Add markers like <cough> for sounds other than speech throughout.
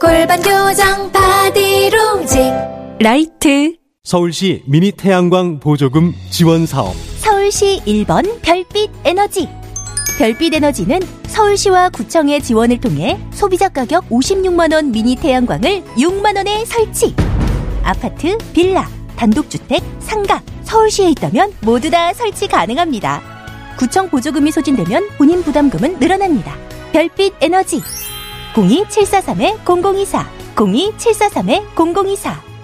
골반 교정 바디로직 라이트 서울시 미니 태양광 보조금 지원 사업 서울시 1번 별빛 에너지. 별빛 에너지는 서울시와 구청의 지원을 통해 소비자 가격 56만원 미니 태양광을 6만원에 설치. 아파트, 빌라, 단독주택, 상가, 서울시에 있다면 모두 다 설치 가능합니다. 구청 보조금이 소진되면 본인 부담금은 늘어납니다. 별빛 에너지. 02743-0024, 02743-0024.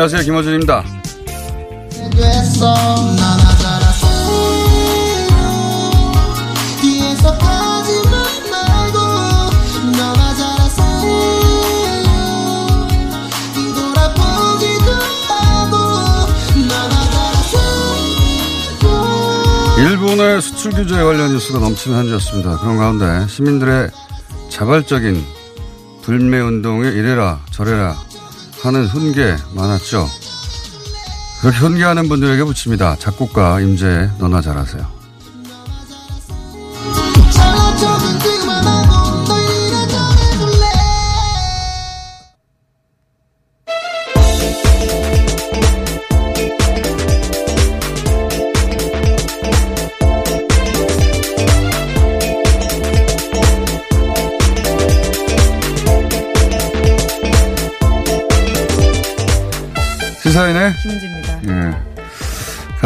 안녕하세요. 김호준입니다. 일본의 수출 규제 관련 뉴스가 넘치는 한 주였습니다. 그런 가운데 시민들의 자발적인 불매 운동에 이래라 저래라 하는 훈계 많았죠. 그렇게 훈계하는 분들에게 붙입니다. 작곡가 임재 너나 잘하세요.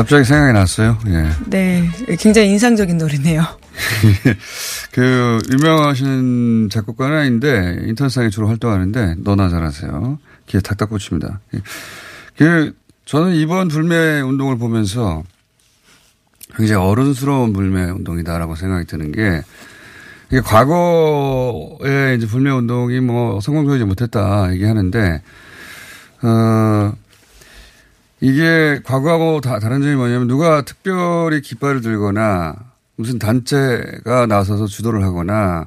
갑자기 생각이 났어요. 예. 네, 굉장히 인상적인 노래네요. <laughs> 그 유명하신 작곡가는 아닌데 인터넷상에 주로 활동하는데 너나 잘하세요. 귀에 탁탁 꽂힙니다. 그 저는 이번 불매 운동을 보면서 굉장히 어른스러운 불매 운동이다라고 생각이 드는 게 이게 과거에 이제 불매 운동이 뭐 성공적이지 못했다 얘기하는데 어 이게 과거하고 다 다른 점이 뭐냐면 누가 특별히 깃발을 들거나 무슨 단체가 나서서 주도를 하거나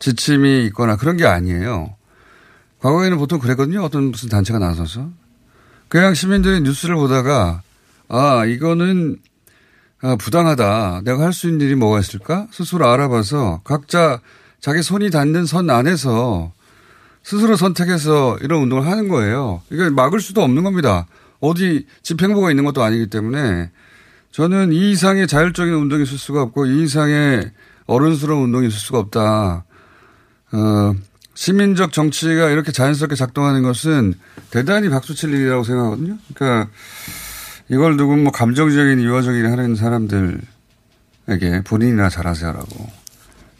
지침이 있거나 그런 게 아니에요. 과거에는 보통 그랬거든요. 어떤 무슨 단체가 나서서. 그냥 시민들이 뉴스를 보다가 아, 이거는 아, 부당하다. 내가 할 수 있는 일이 뭐가 있을까? 스스로 알아봐서 각자 자기 손이 닿는 선 안에서 스스로 선택해서 이런 운동을 하는 거예요. 이거 막을 수도 없는 겁니다. 어디 집행부가 있는 것도 아니기 때문에 저는 이 이상의 자율적인 운동이 있을 수가 없고 이 이상의 어른스러운 운동이 있을 수가 없다. 어, 시민적 정치가 이렇게 자연스럽게 작동하는 것은 대단히 박수칠 일이라고 생각하거든요. 그러니까 이걸 두고 뭐 감정적인 유화적인 하는 사람들에게 본인이나 잘하세요라고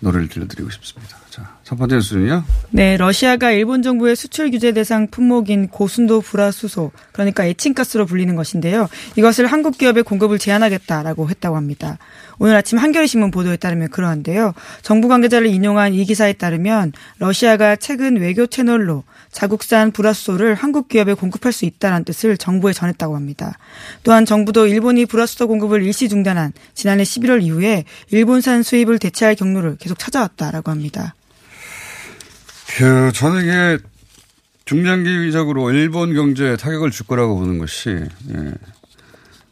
노래를 들려드리고 싶습니다. 자, 첫 번째 뉴스는요. 네, 러시아가 일본 정부의 수출 규제 대상 품목인 고순도 불화수소, 그러니까 에칭가스로 불리는 것인데요. 이것을 한국 기업에 공급을 제한하겠다라고 했다고 합니다. 오늘 아침 한겨레신문 보도에 따르면 그러한데요. 정부 관계자를 인용한 이 기사에 따르면 러시아가 최근 외교 채널로 자국산 불화수소를 한국 기업에 공급할 수 있다는 뜻을 정부에 전했다고 합니다. 또한 정부도 일본이 불화수소 공급을 일시 중단한 지난해 11월 이후에 일본산 수입을 대체할 경로를 계속 찾아왔다라고 합니다. 그, 저는 이게 중장기적으로 일본 경제에 타격을 줄 거라고 보는 것이, 예.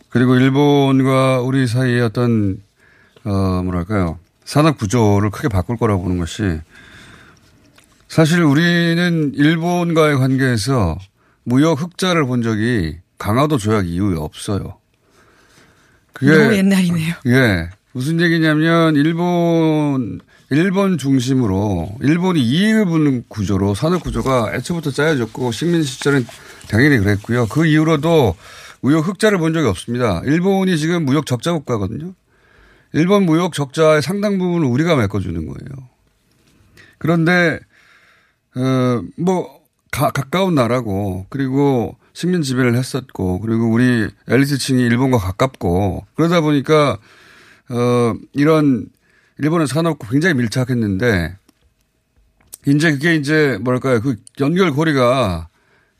그리고 일본과 우리 사이의 어떤 어 뭐랄까요 산업 구조를 크게 바꿀 거라고 보는 것이 사실 우리는 일본과의 관계에서 무역 흑자를 본 적이 강화도 조약 이후에 없어요. 그게 너무 옛날이네요. 예. 무슨 얘기냐면 일본 일본 중심으로 일본이 이익을 보는 구조로 산업 구조가 애초부터 짜여졌고 식민 시절은 당연히 그랬고요. 그 이후로도 무역 흑자를 본 적이 없습니다. 일본이 지금 무역 적자 국가거든요. 일본 무역 적자의 상당 부분을 우리가 메꿔주는 거예요. 그런데 어 뭐 가 까운 나라고 그리고 식민 지배를 했었고 그리고 우리 엘리트층이 일본과 가깝고 그러다 보니까 어 이런 일본의 산업과 굉장히 밀착했는데 이제 그게 이제 뭐랄까요 그 연결고리가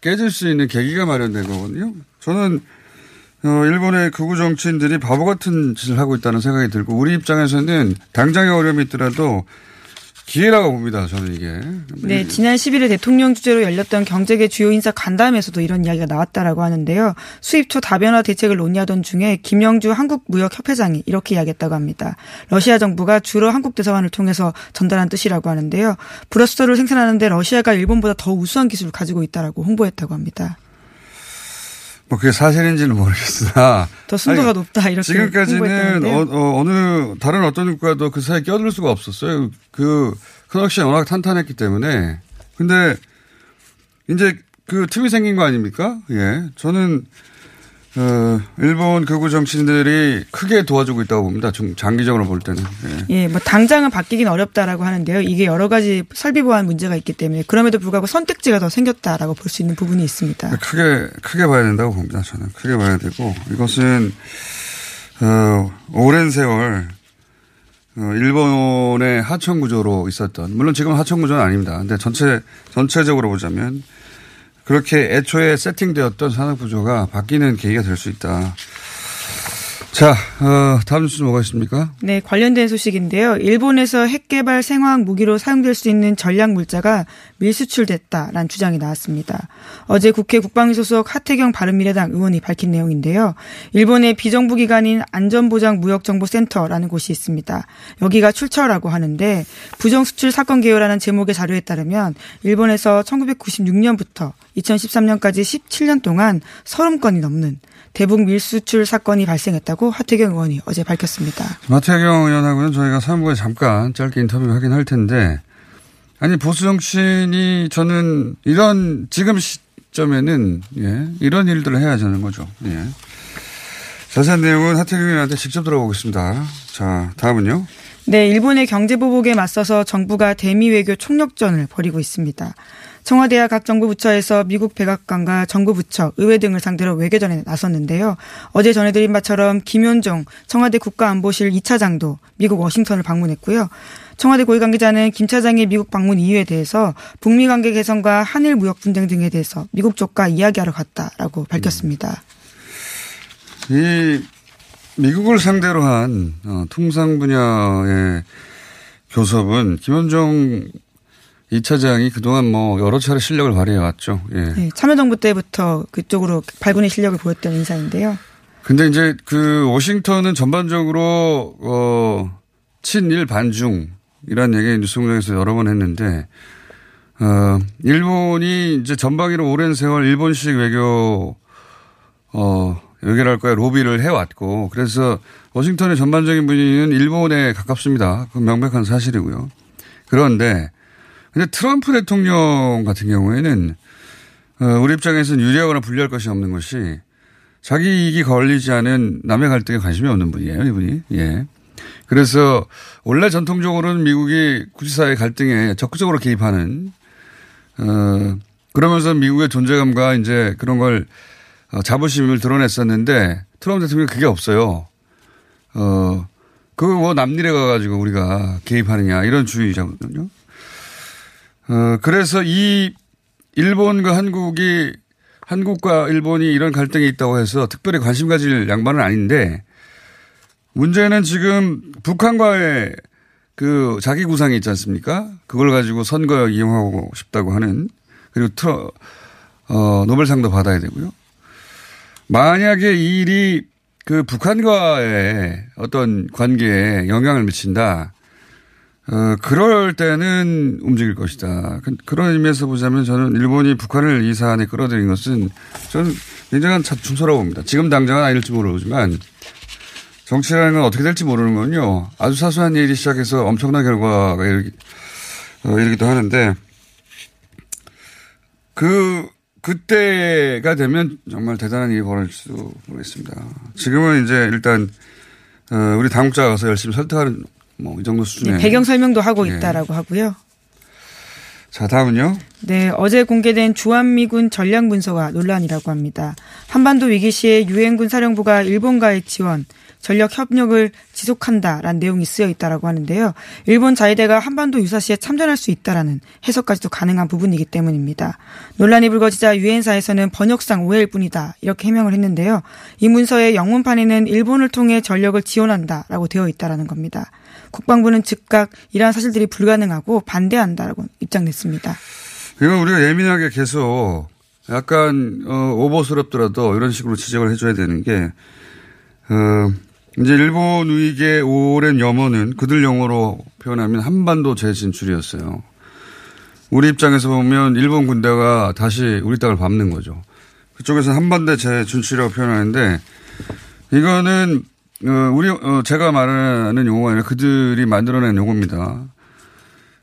깨질 수 있는 계기가 마련된 거거든요. 저는 어, 일본의 극우 정치인들이 바보 같은 짓을 하고 있다는 생각이 들고 우리 입장에서는 당장의 어려움이 있더라도 기회라고 봅니다. 저는 이게. 네, 지난 11일 대통령 주재로 열렸던 경제계 주요 인사 간담회에서도 이런 이야기가 나왔다라고 하는데요. 수입처 다변화 대책을 논의하던 중에 김영주 한국무역협회장이 이렇게 이야기했다고 합니다. 러시아 정부가 주로 한국 대사관을 통해서 전달한 뜻이라고 하는데요. 브러스터를 생산하는데 러시아가 일본보다 더 우수한 기술을 가지고 있다라고 홍보했다고 합니다. 뭐 그게 사실인지는 모르겠으나 더 순도가 아니, 높다 이렇게 지금까지는 어, 느 다른 어떤 국가도 그 사이에 껴들 수가 없었어요. 그 커넥션이 워낙 탄탄했기 때문에 근데 이제 그 틈이 생긴 거 아닙니까? 예, 저는 어, 일본 극우 정치인들이 크게 도와주고 있다고 봅니다. 좀 장기적으로 볼 때는. 예. 예, 뭐 당장은 바뀌긴 어렵다라고 하는데요. 이게 여러 가지 설비 보안 문제가 있기 때문에 그럼에도 불구하고 선택지가 더 생겼다라고 볼 수 있는 부분이 있습니다. 크게 크게 봐야 된다고 봅니다. 저는 크게 봐야 되고 이것은 어, 오랜 세월 어, 일본의 하청 구조로 있었던 물론 지금 하청 구조는 아닙니다. 근데 전체 전체적으로 보자면 그렇게 애초에 세팅되었던 산업 구조가 바뀌는 계기가 될 수 있다. 자, 어, 다음 뉴스 뭐가 있습니까? 네, 관련된 소식인데요. 일본에서 핵개발 생화학 무기로 사용될 수 있는 전략 물자가 밀수출됐다라는 주장이 나왔습니다. 어제 국회 국방위 소속 하태경 바른미래당 의원이 밝힌 내용인데요. 일본의 비정부 기관인 안전보장무역정보센터라는 곳이 있습니다. 여기가 출처라고 하는데 부정수출 사건 개요라는 제목의 자료에 따르면 일본에서 1996년부터 2013년까지 17년 동안 30건이 넘는 대북 밀수출 사건이 발생했다고 하태경 의원이 어제 밝혔습니다. 하태경 의원하고는 저희가 사무부에 잠깐 짧게 인터뷰 하긴 할 텐데 아니 보수 정치인이 저는 이런 지금 시점에는 예, 이런 일들을 해야 하는 거죠. 예. 자세한 내용은 하태경 의원한테 직접 들어보겠습니다. 자 다음은요. 네, 일본의 경제 보복에 맞서서 정부가 대미 외교 총력전을 벌이고 있습니다. 청와대와 각 정부 부처에서 미국 백악관과 정부 부처, 의회 등을 상대로 외교전에 나섰는데요. 어제 전해드린 바처럼 김현종 청와대 국가안보실 2차장도 미국 워싱턴을 방문했고요. 청와대 고위 관계자는 김 차장의 미국 방문 이유에 대해서 북미 관계 개선과 한일 무역 분쟁 등에 대해서 미국 쪽과 이야기하러 갔다라고 밝혔습니다. 이 미국을 상대로 한 어, 통상 분야의 교섭은 김현종 이 차장이 그동안 뭐 여러 차례 실력을 발휘해 왔죠. 예. 네, 참여정부 때부터 그쪽으로 발군의 실력을 보였던 인사인데요. 근데 이제 그 워싱턴은 전반적으로 어 친일 반중이라는 얘기 뉴스공장에서 여러 번 했는데 어 일본이 이제 전방위로 오랜 세월 일본식 외교 어 외교랄까요 로비를 해왔고 그래서 워싱턴의 전반적인 분위기는 일본에 가깝습니다. 그건 명백한 사실이고요. 그런데 근데 트럼프 대통령 같은 경우에는 어, 우리 입장에서는 유리하거나 불리할 것이 없는 것이 자기 이익이 걸리지 않은 남의 갈등에 관심이 없는 분이에요, 이분이. 예. 그래서 원래 전통적으로는 미국이 국제사회 갈등에 적극적으로 개입하는 어 그러면서 미국의 존재감과 이제 그런 걸 어, 자부심을 드러냈었는데 트럼프 대통령이 그게 없어요. 어 그거 뭐 남일에 가가지고 우리가 개입하느냐 이런 주의자거든요. 어, 그래서 이 일본과 한국이 한국과 일본이 이런 갈등이 있다고 해서 특별히 관심 가질 양반은 아닌데 문제는 지금 북한과의 그 자기 구상이 있지 않습니까? 그걸 가지고 선거 이용하고 싶다고 하는 그리고 트러, 어, 노벨상도 받아야 되고요. 만약에 이 일이 그 북한과의 어떤 관계에 영향을 미친다. 어, 그럴 때는 움직일 것이다. 그- 그런 의미에서 보자면 저는 일본이 북한을 이 사안에 끌어들인 것은 저는 굉장한 자충소라고 봅니다. 지금 당장은 아닐지 모르지만 정치라는 건 어떻게 될지 모르는 건요. 아주 사소한 일이 시작해서 엄청난 결과가 이르기, 어, 이르기도 하는데 그, 그때가 되면 정말 대단한 일이 벌어질 수 모르겠습니다. 지금은 이제 일단, 어, 우리 당국자가 가서 열심히 설득하는 뭐 이 정도 수준의. 네, 배경 설명도 하고 예. 있다라고 하고요. 자, 다음은요. 네, 어제 공개된 주한미군 전략 문서가 논란이라고 합니다. 한반도 위기 시에 유엔군 사령부가 일본과의 지원, 전력 협력을 지속한다라는 내용이 쓰여 있다라고 하는데요. 일본 자위대가 한반도 유사시에 참전할 수 있다라는 해석까지도 가능한 부분이기 때문입니다. 논란이 불거지자 유엔사에서는 번역상 오해일 뿐이다 이렇게 해명을 했는데요. 이 문서의 영문판에는 일본을 통해 전력을 지원한다라고 되어 있다라는 겁니다. 국방부는 즉각 이러한 사실들이 불가능하고 반대한다라고 입장 냈습니다. 이건 우리가 예민하게 계속 약간, 어, 오버스럽더라도 이런 식으로 지적을 해줘야 되는 게, 어, 이제 일본 우익의 오랜 염원은 그들 용어로 표현하면 한반도 재진출이었어요. 우리 입장에서 보면 일본 군대가 다시 우리 땅을 밟는 거죠. 그쪽에서 한반도 재진출이라고 표현하는데 이거는 어, 우리 어, 제가 말하는 용어가 아니라 그들이 만들어낸 용어입니다.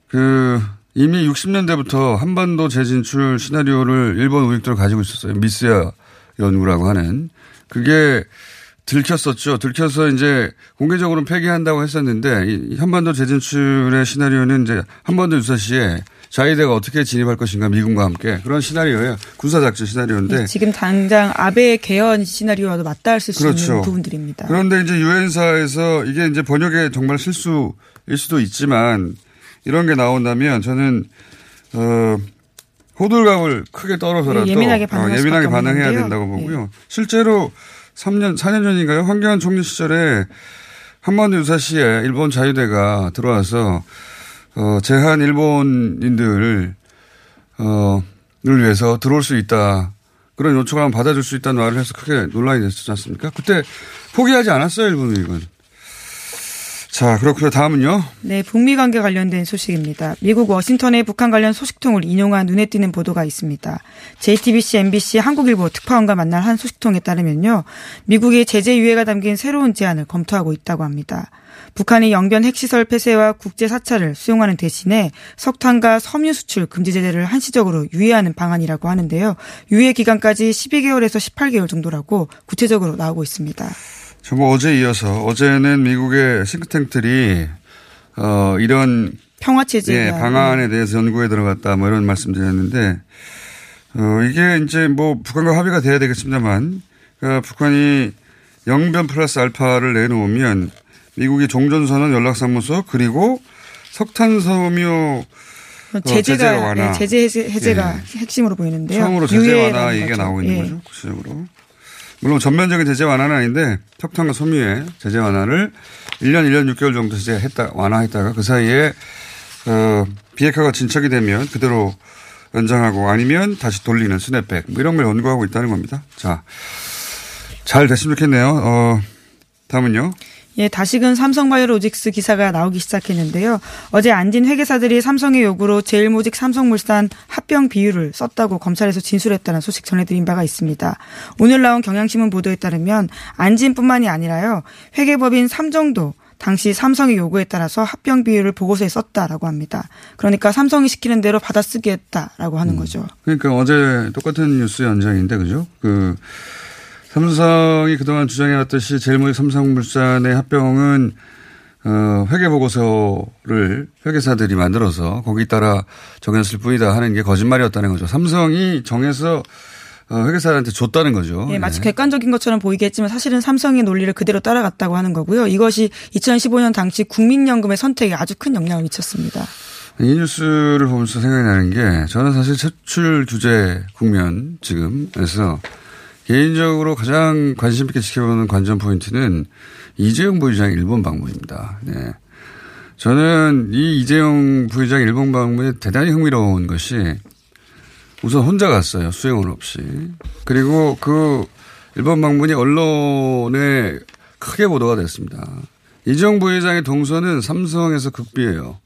그 이미 60년대부터 한반도 재진출 시나리오를 일본 우익들 가지고 있었어요. 미스야 연구라고 하는 그게 들켰었죠. 들켜서 이제 공개적으로는 폐기한다고 했었는데 이 한반도 재진출의 시나리오는 이제 한반도 유사시에 자위대가 어떻게 진입할 것인가 미군과 함께 그런 시나리오예요. 군사작전 시나리오인데 지금 당장 아베 개헌 시나리오와도 맞닿을 수 있는 그렇죠. 부분들입니다. 그런데 이제 유엔사에서 이게 이제 번역에 정말 실수일 수도 있지만 이런 게 나온다면 저는 어 호들갑을 크게 떨어서라도 네, 예민하게 어, 예민하게 반응해야 없는데요. 네. 된다고 보고요. 실제로 3년 4년 전인가요? 황교안 총리 시절에 한반도 유사시에 일본 자유대가 들어와서 어 제한 일본인들을 어 를 위해서 들어올 수 있다. 그런 요청을 하면 받아줄 수 있다는 말을 해서 크게 논란이 됐었지 않습니까? 그때 포기하지 않았어요, 일본 의익은. 자, 그렇고요. 다음은요. 네, 북미 관계 관련된 소식입니다. 미국 워싱턴의 북한 관련 소식통을 인용한 눈에 띄는 보도가 있습니다. JTBC, MBC, 한국일보 특파원과 만난 한 소식통에 따르면요. 미국이 제재 유예가 담긴 새로운 제안을 검토하고 있다고 합니다. 북한이 영변 핵시설 폐쇄와 국제 사찰을 수용하는 대신에 석탄과 섬유 수출 금지 제재를 한시적으로 유예하는 방안이라고 하는데요. 유예 기간까지 12개월에서 18개월 정도라고 구체적으로 나오고 있습니다. 정말 어제 이어서 어제는 미국의 싱크탱크들이 어 이런 평화 체제 예, 방안에 대해서 연구에 들어갔다 뭐 이런 말씀드렸는데 어 이게 이제 뭐 북한과 합의가 돼야 되겠습니다만 그러니까 북한이 영변 플러스 알파를 내놓으면 미국이 종전선언 연락사무소 그리고 석탄섬유 어, 제재 제재가 완화. 네, 제재 해제- 해제 가 예. 핵심으로 보이는데요. 처음으로 제재 완화 얘기가 거죠. 나오고 있는 예. 거죠. 구체적으로. 물론 전면적인 제재 완화는 아닌데 석탄과 섬유의 제재 완화를 1년, 1년 6개월 정도 제재했다, 완화했다가 그 사이에 어, 비핵화가 진척이 되면 그대로 연장하고 아니면 다시 돌리는 스냅백 뭐 이런 걸 연구하고 있다는 겁니다. 자, 잘 됐으면 좋겠네요. 어, 다음은요. 예, 다시금 삼성바이오로직스 기사가 나오기 시작했는데요. 어제 안진 회계사들이 삼성의 요구로 제일모직 삼성물산 합병 비율을 썼다고 검찰에서 진술했다는 소식 전해드린 바가 있습니다. 오늘 나온 경향신문 보도에 따르면 안진뿐만이 아니라요. 회계법인 삼정도 당시 삼성의 요구에 따라서 합병 비율을 보고서에 썼다라고 합니다. 그러니까 삼성이 시키는 대로 받아쓰기 했다라고 하는 거죠. 그러니까 어제 똑같은 뉴스 연장인데 그죠? 그 삼성이 그동안 주장해왔듯이 제일모직 삼성물산의 합병은 어, 회계보고서를 회계사들이 만들어서 거기 따라 정했을 뿐이다 하는 게 거짓말이었다는 거죠. 삼성이 정해서 어, 회계사들한테 줬다는 거죠. 예, 마치 예. 객관적인 것처럼 보이게 했지만 사실은 삼성의 논리를 그대로 따라갔다고 하는 거고요. 이것이 2015년 당시 국민연금의 선택에 아주 큰 영향을 미쳤습니다. 이 뉴스를 보면서 생각이 나는 게 저는 사실 세출 규제 국면 지금에서 개인적으로 가장 관심 있게 지켜보는 관전 포인트는 이재용 부회장 일본 방문입니다. 네. 저는 이 이재용 부회장 일본 방문에 대단히 흥미로운 것이 우선 혼자 갔어요. 수행원 없이. 그리고 그 일본 방문이 언론에 크게 보도가 됐습니다. 이정 부회장의 동선은 삼성에서 극비예요.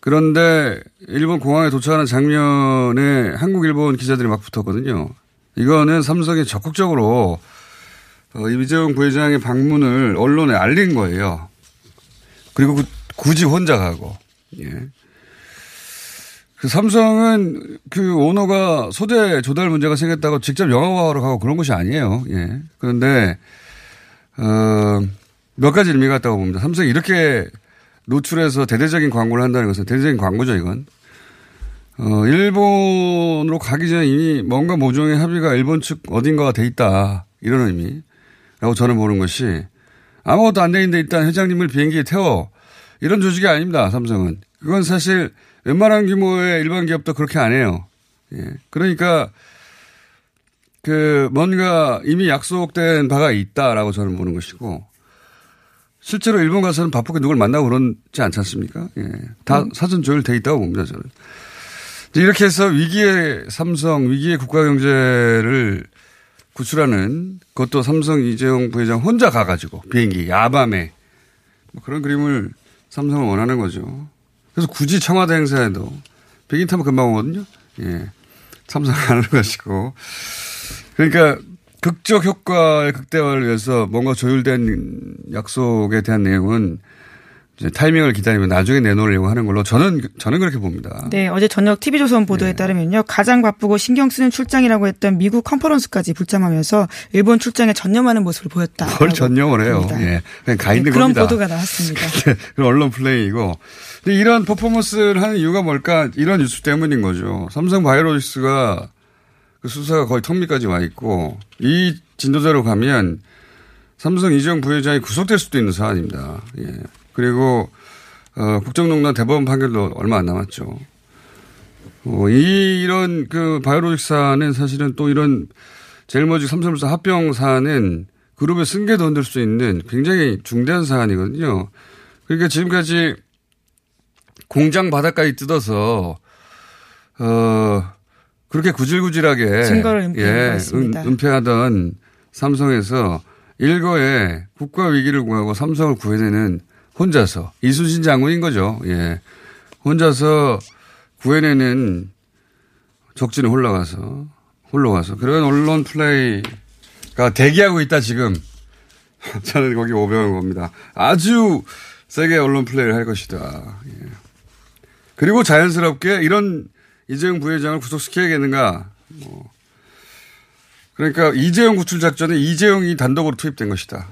그런데 일본 공항에 도착하는 장면에 한국, 일본 기자들이 막 붙었거든요. 이거는 삼성이 적극적으로 어, 이재용 부회장의 방문을 언론에 알린 거예요. 그리고 그- 굳이 혼자 가고. 예. 그 삼성은 그 오너가 소재 조달 문제가 생겼다고 직접 영화화하러 가고 그런 것이 아니에요. 예. 그런데 어, 몇 가지 의미가 있다고 봅니다. 삼성이 이렇게 노출해서 대대적인 광고를 한다는 것은 대대적인 광고죠, 이건. 어, 일본으로 가기 전에 이미 뭔가 모종의 합의가 일본 측 어딘가가 돼 있다. 이런 의미라고 저는 보는 것이 아무것도 안 돼 있는데 일단 회장님을 비행기에 태워. 이런 조직이 아닙니다, 삼성은. 그건 사실 웬만한 규모의 일반 기업도 그렇게 안 해요. 예. 그러니까 그 뭔가 이미 약속된 바가 있다라고 저는 보는 것이고 실제로 일본 가서는 바쁘게 누굴 만나고 그러지 않지 않습니까? 예. 다 사전 조율돼 있다고 봅니다, 저는. 이렇게 해서 위기의 삼성, 위기의 국가 경제를 구출하는 그것도 삼성 이재용 부회장 혼자 가가지고 비행기 야밤에 뭐 그런 그림을 삼성은 원하는 거죠. 그래서 굳이 청와대 행사에도 비행기 타면 금방 오거든요. 예. 참석 안 하는 것이고. 그러니까 극적 효과의 극대화를 위해서 뭔가 조율된 약속에 대한 내용은 타이밍을 기다리면 나중에 내놓으려고 하는 걸로 저는 저는 그렇게 봅니다. 네, 어제 저녁 TV조선 보도에 따르면요. 가장 바쁘고 신경 쓰는 출장이라고 했던 미국 컨퍼런스까지 불참하면서 일본 출장에 전념하는 모습을 보였다. 뭘 전념을 해요. 예. 그냥 가 있는 네, 그런 겁니다. 보도가 나왔습니다. <laughs> 그런 언론 플레이이고. 근데 이런 퍼포먼스를 하는 이유가 뭘까? 이런 뉴스 때문인 거죠. 삼성 바이오로직스가 그 수사가 거의 턱밑까지 와 있고 이 진도대로 가면 삼성 이재용 부회장이 구속될 수도 있는 사안입니다. 예. 그리고 어, 국정농단 대법원 판결도 얼마 안 남았죠. 어, 이, 이런 그 바이오로직 사안은 사실은 또 이런 제일 먼저 삼성물산 합병 사안은 그룹의 승계도 흔들 수 있는 굉장히 중대한 사안이거든요. 그러니까 지금까지 공장 바닥까지 뜯어서 어 그렇게 구질구질하게 증거를 은폐한 예. 은, 은폐하던 삼성에서 일거에 국가 위기를 구하고 삼성을 구해내는 혼자서 이순신 장군인 거죠. 예. 혼자서 구해내는 적진에 올라가서 홀로 가서 그런 언론 플레이가 대기하고 있다 지금 <laughs> 저는 거기 500원 겁니다. 아주 세게 언론 플레이를 할 것이다. 예. 그리고 자연스럽게 이런 이재용 부회장을 구속시켜야겠는가. 뭐. 그러니까 이재용 구출 작전에 이재용이 단독으로 투입된 것이다.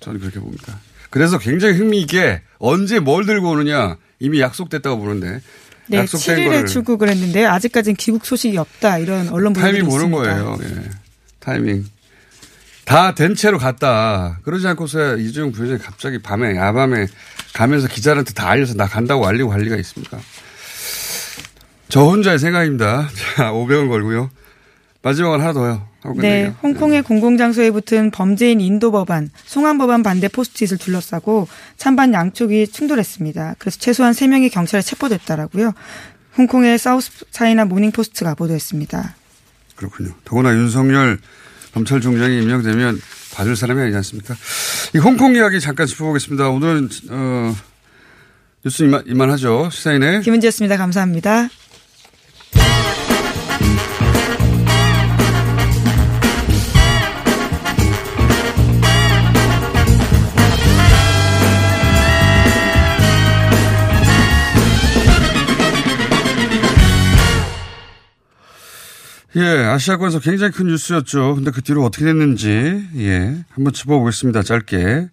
저는 그렇게 봅니다. 그래서 굉장히 흥미있게 언제 뭘 들고 오느냐 이미 약속됐다고 보는데 네, 약속된 7일에 거를 출국을 했는데 아직까지는 귀국 소식이 없다. 이런 언론 보도들이 타이밍 보는 있습니다. 거예요. 예. 타이밍. 다 된 채로 갔다. 그러지 않고서 이재용 부회장이 갑자기 밤에, 야밤에 가면서 기자한테 다 알려서 나 간다고 알리고 할 리가 있습니까? 저 혼자의 생각입니다. <laughs> 자, 500원 걸고요. 마지막으로 하나 더요. 네. 홍콩의 공공장소에 붙은 범죄인 인도 법안, 송환 법안 반대 포스트잇을 둘러싸고 찬반 양쪽이 충돌했습니다. 그래서 최소한 3명이 경찰에 체포됐다라고요. 홍콩의 사우스 차이나 모닝포스트가 보도했습니다. 그렇군요. 더구나 윤석열 검찰총장이 임명되면 봐줄 사람이 아니지 않습니까? 이 홍콩 이야기 잠깐 짚어보겠습니다. 오늘은, 어, 뉴스 이만, 이만하죠. 시사인의 김은지였습니다. 감사합니다. 예, 아시아권에서 굉장히 큰 뉴스였죠. 근데 그 뒤로 어떻게 됐는지, 예, 한번 짚어보겠습니다. 짧게.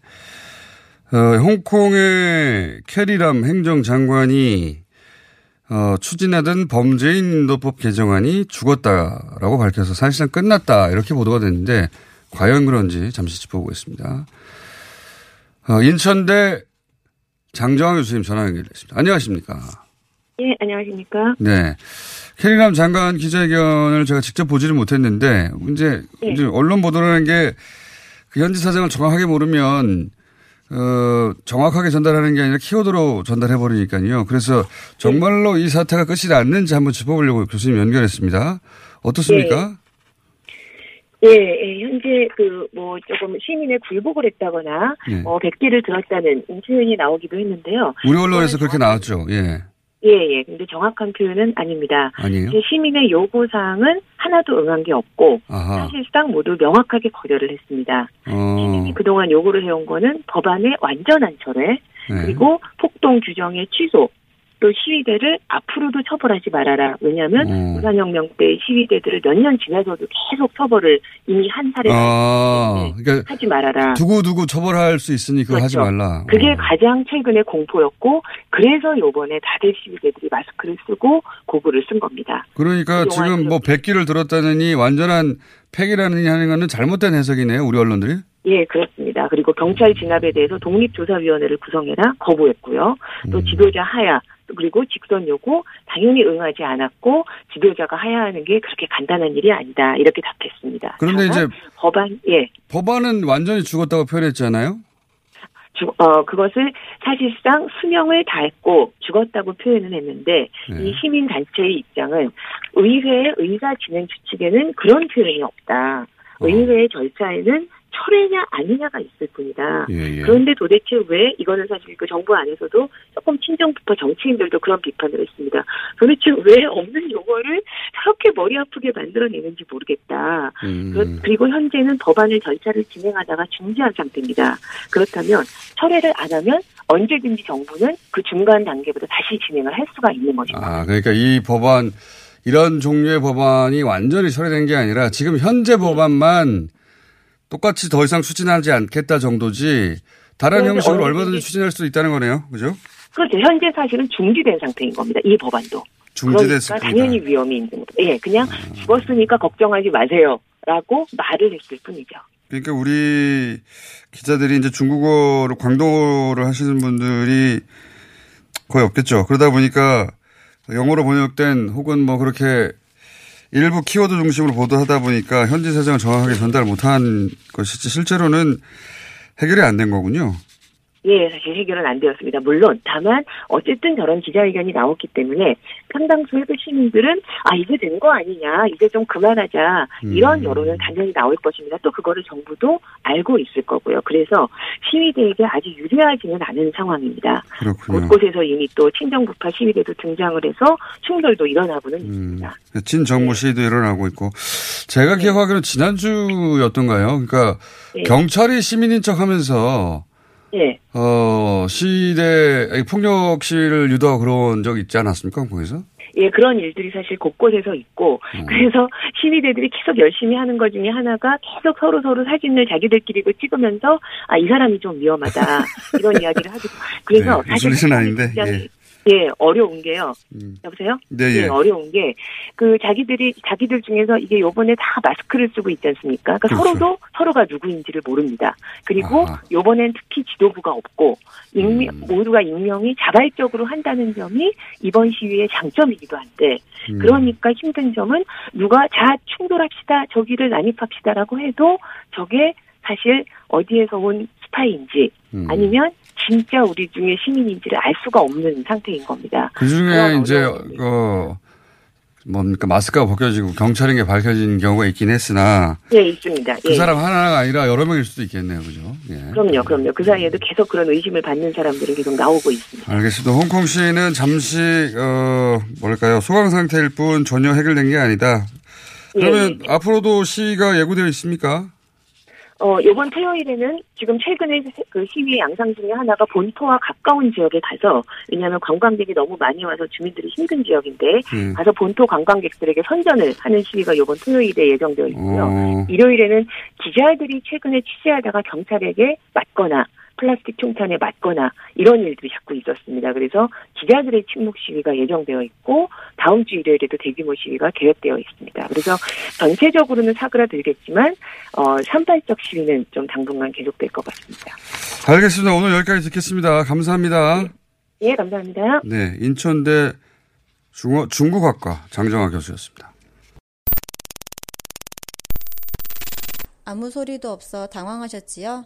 어, 홍콩의 캐리람 행정장관이, 어, 추진하던 범죄인 인도법 개정안이 죽었다라고 밝혀서 사실상 끝났다. 이렇게 보도가 됐는데, 과연 그런지 잠시 짚어보겠습니다. 어, 인천대 장정환 교수님 전화 연결됐습니다. 안녕하십니까. 예, 안녕하십니까. 네. 캐리람 장관 기자회견을 제가 직접 보지를 못했는데, 이제, 네. 이제 언론 보도라는 게 그 현지 사정을 정확하게 모르면, 어, 정확하게 전달하는 게 아니라 키워드로 전달해 버리니까요. 그래서 정말로 이 사태가 끝이 났는지 한번 짚어보려고 교수님 연결했습니다. 어떻습니까? 예, 예, 현재 그 뭐 조금 시민의 굴복을 했다거나 예. 어, 백기를 들었다는 표현이 나오기도 했는데요. 우리 언론에서 그렇게 나왔죠. 예. 예, 예. 근데 정확한 표현은 아닙니다. 아니에요? 시민의 요구 사항은 하나도 응한 게 없고 아하. 사실상 모두 명확하게 거절을 했습니다. 어. 시민이 그동안 요구를 해온 거는 법안의 완전한 철회, 네. 그리고 폭동 규정의 취소, 또 시위대를 앞으로도 처벌하지 말아라. 왜냐하면 어. 우산혁명 때 시위대들을 몇 년 지나서도 계속 처벌을 이미 한 사례가 아, 그러니까 하지 말아라. 두고두고 처벌할 수 있으니 그거 하지 그렇죠. 말라. 그게 어. 가장 최근의 공포였고 그래서 요번에 다들 시위대들이 마스크를 쓰고 고글을 쓴 겁니다. 그러니까 지금 뭐 백기를 들었다느니 완전한 폐기라느니 하는 거는 잘못된 해석이네요. 우리 언론들이. 예, 그렇습니다. 그리고 경찰 진압에 대해서 독립조사위원회를 구성해라 거부했고요. 또 음. 지도자 하야 그리고 직선 요구 당연히 응하지 않았고 지도자가 하야하는 게 그렇게 간단한 일이 아니다 이렇게 답했습니다. 그런데 이제 법안 예 법안은 완전히 죽었다고 표현했잖아요. 주- 어, 그것을 사실상 수명을 다했고 죽었다고 표현을 했는데 네. 이 시민 단체의 입장은 의회의 의사 진행 규칙에는 그런 표현이 없다. 어. 의회의 절차에는 철회냐 아니냐가 있을 뿐이다. 예, 예. 그런데 도대체 왜 이거는 사실 그 정부 안에서도 조금 친정부터 정치인들도 그런 비판을 했습니다. 도대체 왜 없는 용어를 저렇게 머리 아프게 만들어내는지 모르겠다. 음. 그- 그리고 현재는 법안을 절차를 진행하다가 중지한 상태입니다. 그렇다면 철회를 안 하면 언제든지 정부는 그 중간 단계부터 다시 진행을 할 수가 있는 것입니다. 아, 그러니까 이 법안, 이런 종류의 법안이 완전히 처리된 게 아니라 지금 현재 법안만 똑같이 더 이상 추진하지 않겠다 정도지 다른 그런데 형식으로 얼마든지 추진할 수도 있다는 거네요. 그죠? 그렇죠. 현재 사실은 중지된 상태인 겁니다. 이 법안도. 중지됐습니다. 그러니까 당연히 위험이 있는 거죠. 예, 그냥 죽었으니까 걱정하지 마세요 라고 말을 했을 뿐이죠. 그러니까 우리 기자들이 이제 중국어로 광동어를 하시는 분들이 거의 없겠죠. 그러다 보니까 영어로 번역된 혹은 뭐 그렇게 일부 키워드 중심으로 보도하다 보니까 현지 사정을 정확하게 전달 못한 것이지 실제로는 해결이 안 된 거군요. 예, 사실 해결은 안 되었습니다. 물론 다만 어쨌든 저런 기자회견이 나왔기 때문에 상당수의 그 시민들은 아 이제 된 거 아니냐, 이제 좀 그만하자 이런 음. 여론은 당연히 나올 것입니다. 또 그거를 정부도 알고 있을 거고요. 그래서 시위대에게 아주 유리하지는 않은 상황입니다. 그렇군요. 곳곳에서 이미 또 친정부파 시위대도 등장을 해서 충돌도 일어나고는 음, 있습니다. 진정부 시위도 일어나고 있고 제가 기억하기로는 지난주였던가요? 그러니까 네. 경찰이 시민인 척 하면서 예, 어 시대 폭력 시위를 유도하고 그런 적 있지 않았습니까? 거기서? 예, 그런 일들이 사실 곳곳에서 있고, 음. 그래서 시위대들이 계속 열심히 하는 것 중에 하나가 계속 서로 서로 사진을 자기들끼리 그 찍으면서, 아, 이 사람이 좀 위험하다. <laughs> 이런 이야기를 하기도. 그래서 네, 사실 무슨 일은 아닌데, 굉장히, 예, 어려운 게요. 음. 여보세요? 네, 예, 예. 어려운 게, 그, 자기들이, 자기들 중에서 이게 요번에 다 마스크를 쓰고 있지 않습니까? 그러니까 그렇죠. 서로도 서로가 누구인지를 모릅니다. 그리고 아하. 요번엔 특히 지도부가 없고, 익명, 음. 모두가 익명이 자발적으로 한다는 점이 이번 시위의 장점이기도 한데, 음. 그러니까 힘든 점은 누가 자 충돌합시다, 저기를 난입합시다라고 해도 저게 사실 어디에서 온 스파이인지 음. 아니면 진짜 우리 중에 시민인지를 알 수가 없는 상태인 겁니다. 그 중에 이제. 어 뭡니까 마스크가 벗겨지고 경찰인 게 밝혀진 경우가 있긴 했으나 예, 있습니다. 그 예. 사람 하나가 아니라 여러 명일 수도 있겠네요, 그죠? 예. 그럼요, 그럼요. 그 사이에도 계속 그런 의심을 받는 사람들은 계속 나오고 있습니다. 알겠습니다. 홍콩 시는 잠시 어 뭐랄까요 소강 상태일 뿐 전혀 해결된 게 아니다. 그러면 예, 앞으로도 시가 예고되어 있습니까? 어, 요번 토요일에는 지금 최근에 그 시위 양상 중에 하나가 본토와 가까운 지역에 가서, 왜냐하면 관광객이 너무 많이 와서 주민들이 힘든 지역인데, 예. 가서 본토 관광객들에게 선전을 하는 시위가 요번 토요일에 예정되어 있고요. 어, 일요일에는 기자들이 최근에 취재하다가 경찰에게 맞거나 플라스틱 총탄에 맞거나 이런 일들이 자꾸 있었습니다. 그래서 기자들의 침묵 시위가 예정되어 있고 다음 주 일요일에도 대규모 시위가 계획되어 있습니다. 그래서 전체적으로는 사그라들겠지만 어, 산발적 시위는 좀 당분간 계속될 것 같습니다. 알겠습니다. 오늘 여기까지 듣겠습니다. 감사합니다. 예, 감사합니다. 네, 인천대 중어, 중국학과 장정화 교수였습니다. 아무 소리도 없어 당황하셨지요?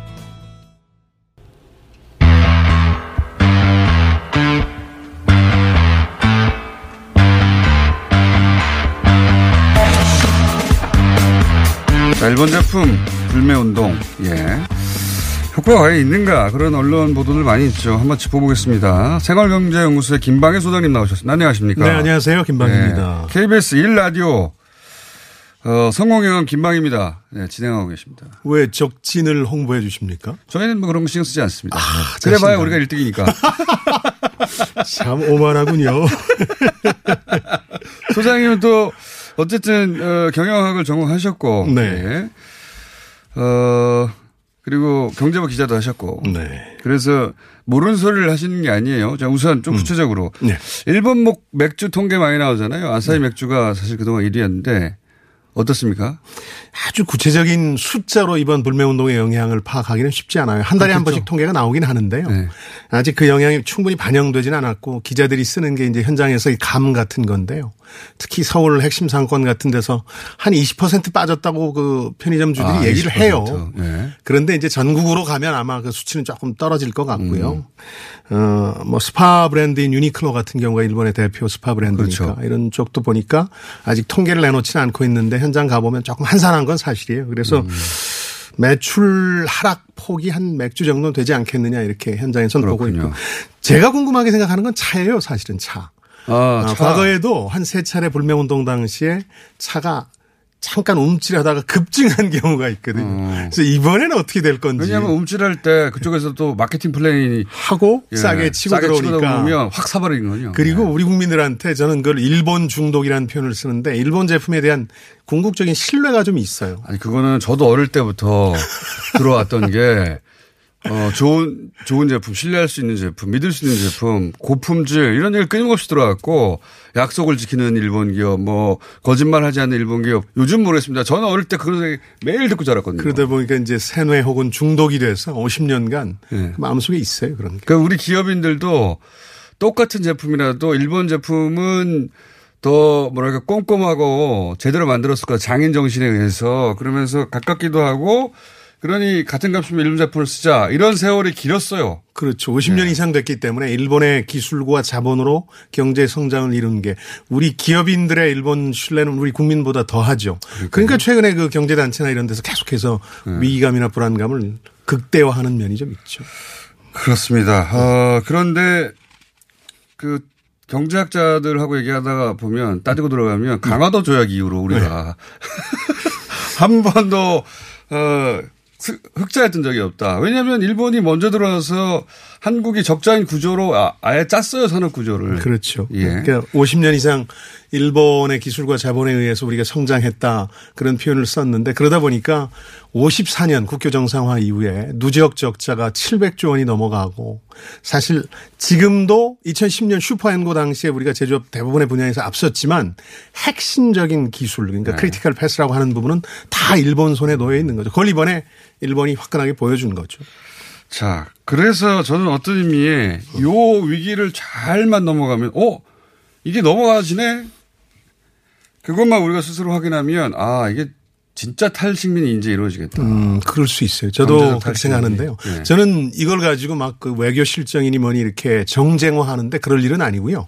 자, 일본 제품 불매운동. 예. 효과가 과연 있는가 그런 언론 보도들 많이 있죠. 한번 짚어보겠습니다. 생활경제연구소의 김방해 소장님 나오셨습니다. 안녕하십니까? 네, 안녕하세요. 김방입니다. 네, KBS 1라디오 어, 성공영암 김방입니다. 네, 진행하고 계십니다. 왜 적진을 홍보해 주십니까? 저희는 뭐 그런 거 신경 쓰지 않습니다. 아, 그래봐야. 우리가 1등이니까. <laughs> 참 오만하군요. <laughs> 소장님은 또 어쨌든 어, 경영학을 전공하셨고, 네. 예. 어 그리고 경제부 기자도 하셨고, 네. 그래서 모르는 소리를 하시는 게 아니에요. 자 우선 좀 구체적으로 네. 일본 목 맥주 통계 많이 나오잖아요. 아사히 맥주가 사실 그동안 1위였는데 어떻습니까? 아주 구체적인 숫자로 이번 불매운동의 영향을 파악하기는 쉽지 않아요. 한 달에 한 그렇죠. 번씩 통계가 나오긴 하는데요. 네. 아직 그 영향이 충분히 반영되지는 않았고 기자들이 쓰는 게 이제 현장에서 이 감 같은 건데요. 특히 서울 핵심 상권 같은 데서 한 20% 빠졌다고 그 편의점 주들이 아, 얘기를 20%. 해요. 네. 그런데 이제 전국으로 가면 아마 그 수치는 조금 떨어질 것 같고요. 음. 어, 뭐 스파 브랜드인 유니클로 같은 경우가 일본의 대표 스파 브랜드니까 그렇죠. 이런 쪽도 보니까 아직 통계를 내놓지는 않고 있는데 현장 가보면 조금 한산한 건 사실이에요. 그래서 음. 매출 하락 폭이 한 맥주 정도 되지 않겠느냐 이렇게 현장에서는 보고 그렇군요. 있고 제가 궁금하게 생각하는 건 차예요. 사실은 차. 아, 아, 차. 과거에도 한 세 차례 불매운동 당시에 차가 잠깐 움찔하다가 급증한 <laughs> 경우가 있거든요. 그래서 이번에는 어떻게 될 건지. 음. 왜냐하면 움찔할 때 그쪽에서 또 마케팅 플레이 하고 싸게 치고 들어오니까. 보면 확 사버리는 거죠. 그리고 우리 국민들한테 저는 그걸 일본 중독이라는 표현을 쓰는데 일본 제품에 대한 궁극적인 신뢰가 좀 있어요. 아니 그거는 저도 어릴 때부터 <laughs> 들어왔던 게 어, 좋은, 좋은 제품, 신뢰할 수 있는 제품, 믿을 수 있는 제품, 고품질, 이런 얘기를 끊임없이 들어왔고, 약속을 지키는 일본 기업, 뭐, 거짓말 하지 않는 일본 기업, 요즘 모르겠습니다. 저는 어릴 때 그런 얘기 매일 듣고 자랐거든요. 그러다 보니까 이제 세뇌 혹은 중독이 돼서 50년간 네. 마음속에 있어요. 그런 게. 그러니까 우리 기업인들도 똑같은 제품이라도 일본 제품은 더 뭐랄까 꼼꼼하고 제대로 만들었을 거야. 장인 정신에 의해서. 그러면서 가깝기도 하고 그러니 같은 값이면 일본 제품을 쓰자. 이런 세월이 길었어요. 그렇죠. 50년 네. 이상 됐기 때문에 일본의 기술과 자본으로 경제 성장을 이룬 게 우리 기업인들의 일본 신뢰는 우리 국민보다 더 하죠. 그러니까 최근에 그 경제 단체나 이런 데서 계속해서 네. 위기감이나 불안감을 극대화하는 면이 좀 있죠. 그렇습니다. 어, 그런데 그 경제학자들하고 얘기하다가 보면 따지고 들어가면 강화도 조약 이후로 우리가 <laughs> 한 번도 어, 스- 흑자였던 적이 없다. 왜냐하면 일본이 먼저 들어와서 한국이 적자인 구조로 아, 아예 짰어요 산업 구조를. 그렇죠. 예. 그러니까 50년 이상 일본의 기술과 자본에 의해서 우리가 성장했다 그런 표현을 썼는데 그러다 보니까 54년 국교 정상화 이후에 누적 적자가 700조 원이 넘어가고 사실 지금도 2010년 슈퍼엔고 당시에 우리가 제조업 대부분의 분야에서 앞섰지만 핵심적인 기술 그러니까 네. critical path라고 하는 부분은 다 일본 손에 놓여 있는 거죠. 그걸 이번에 일본이 화끈하게 보여준 거죠. 자, 그래서 저는 어떤 의미에 요 위기를 잘만 넘어가면, 어? 이게 넘어가지네? 그것만 우리가 스스로 확인하면, 아, 이게 진짜 탈식민이 이제 이루어지겠다. 음, 그럴 수 있어요. 저도 그렇게. 생각하는데요. 네. 저는 이걸 가지고 막 그 외교 실정이니 뭐니 이렇게 정쟁화하는데 그럴 일은 아니고요.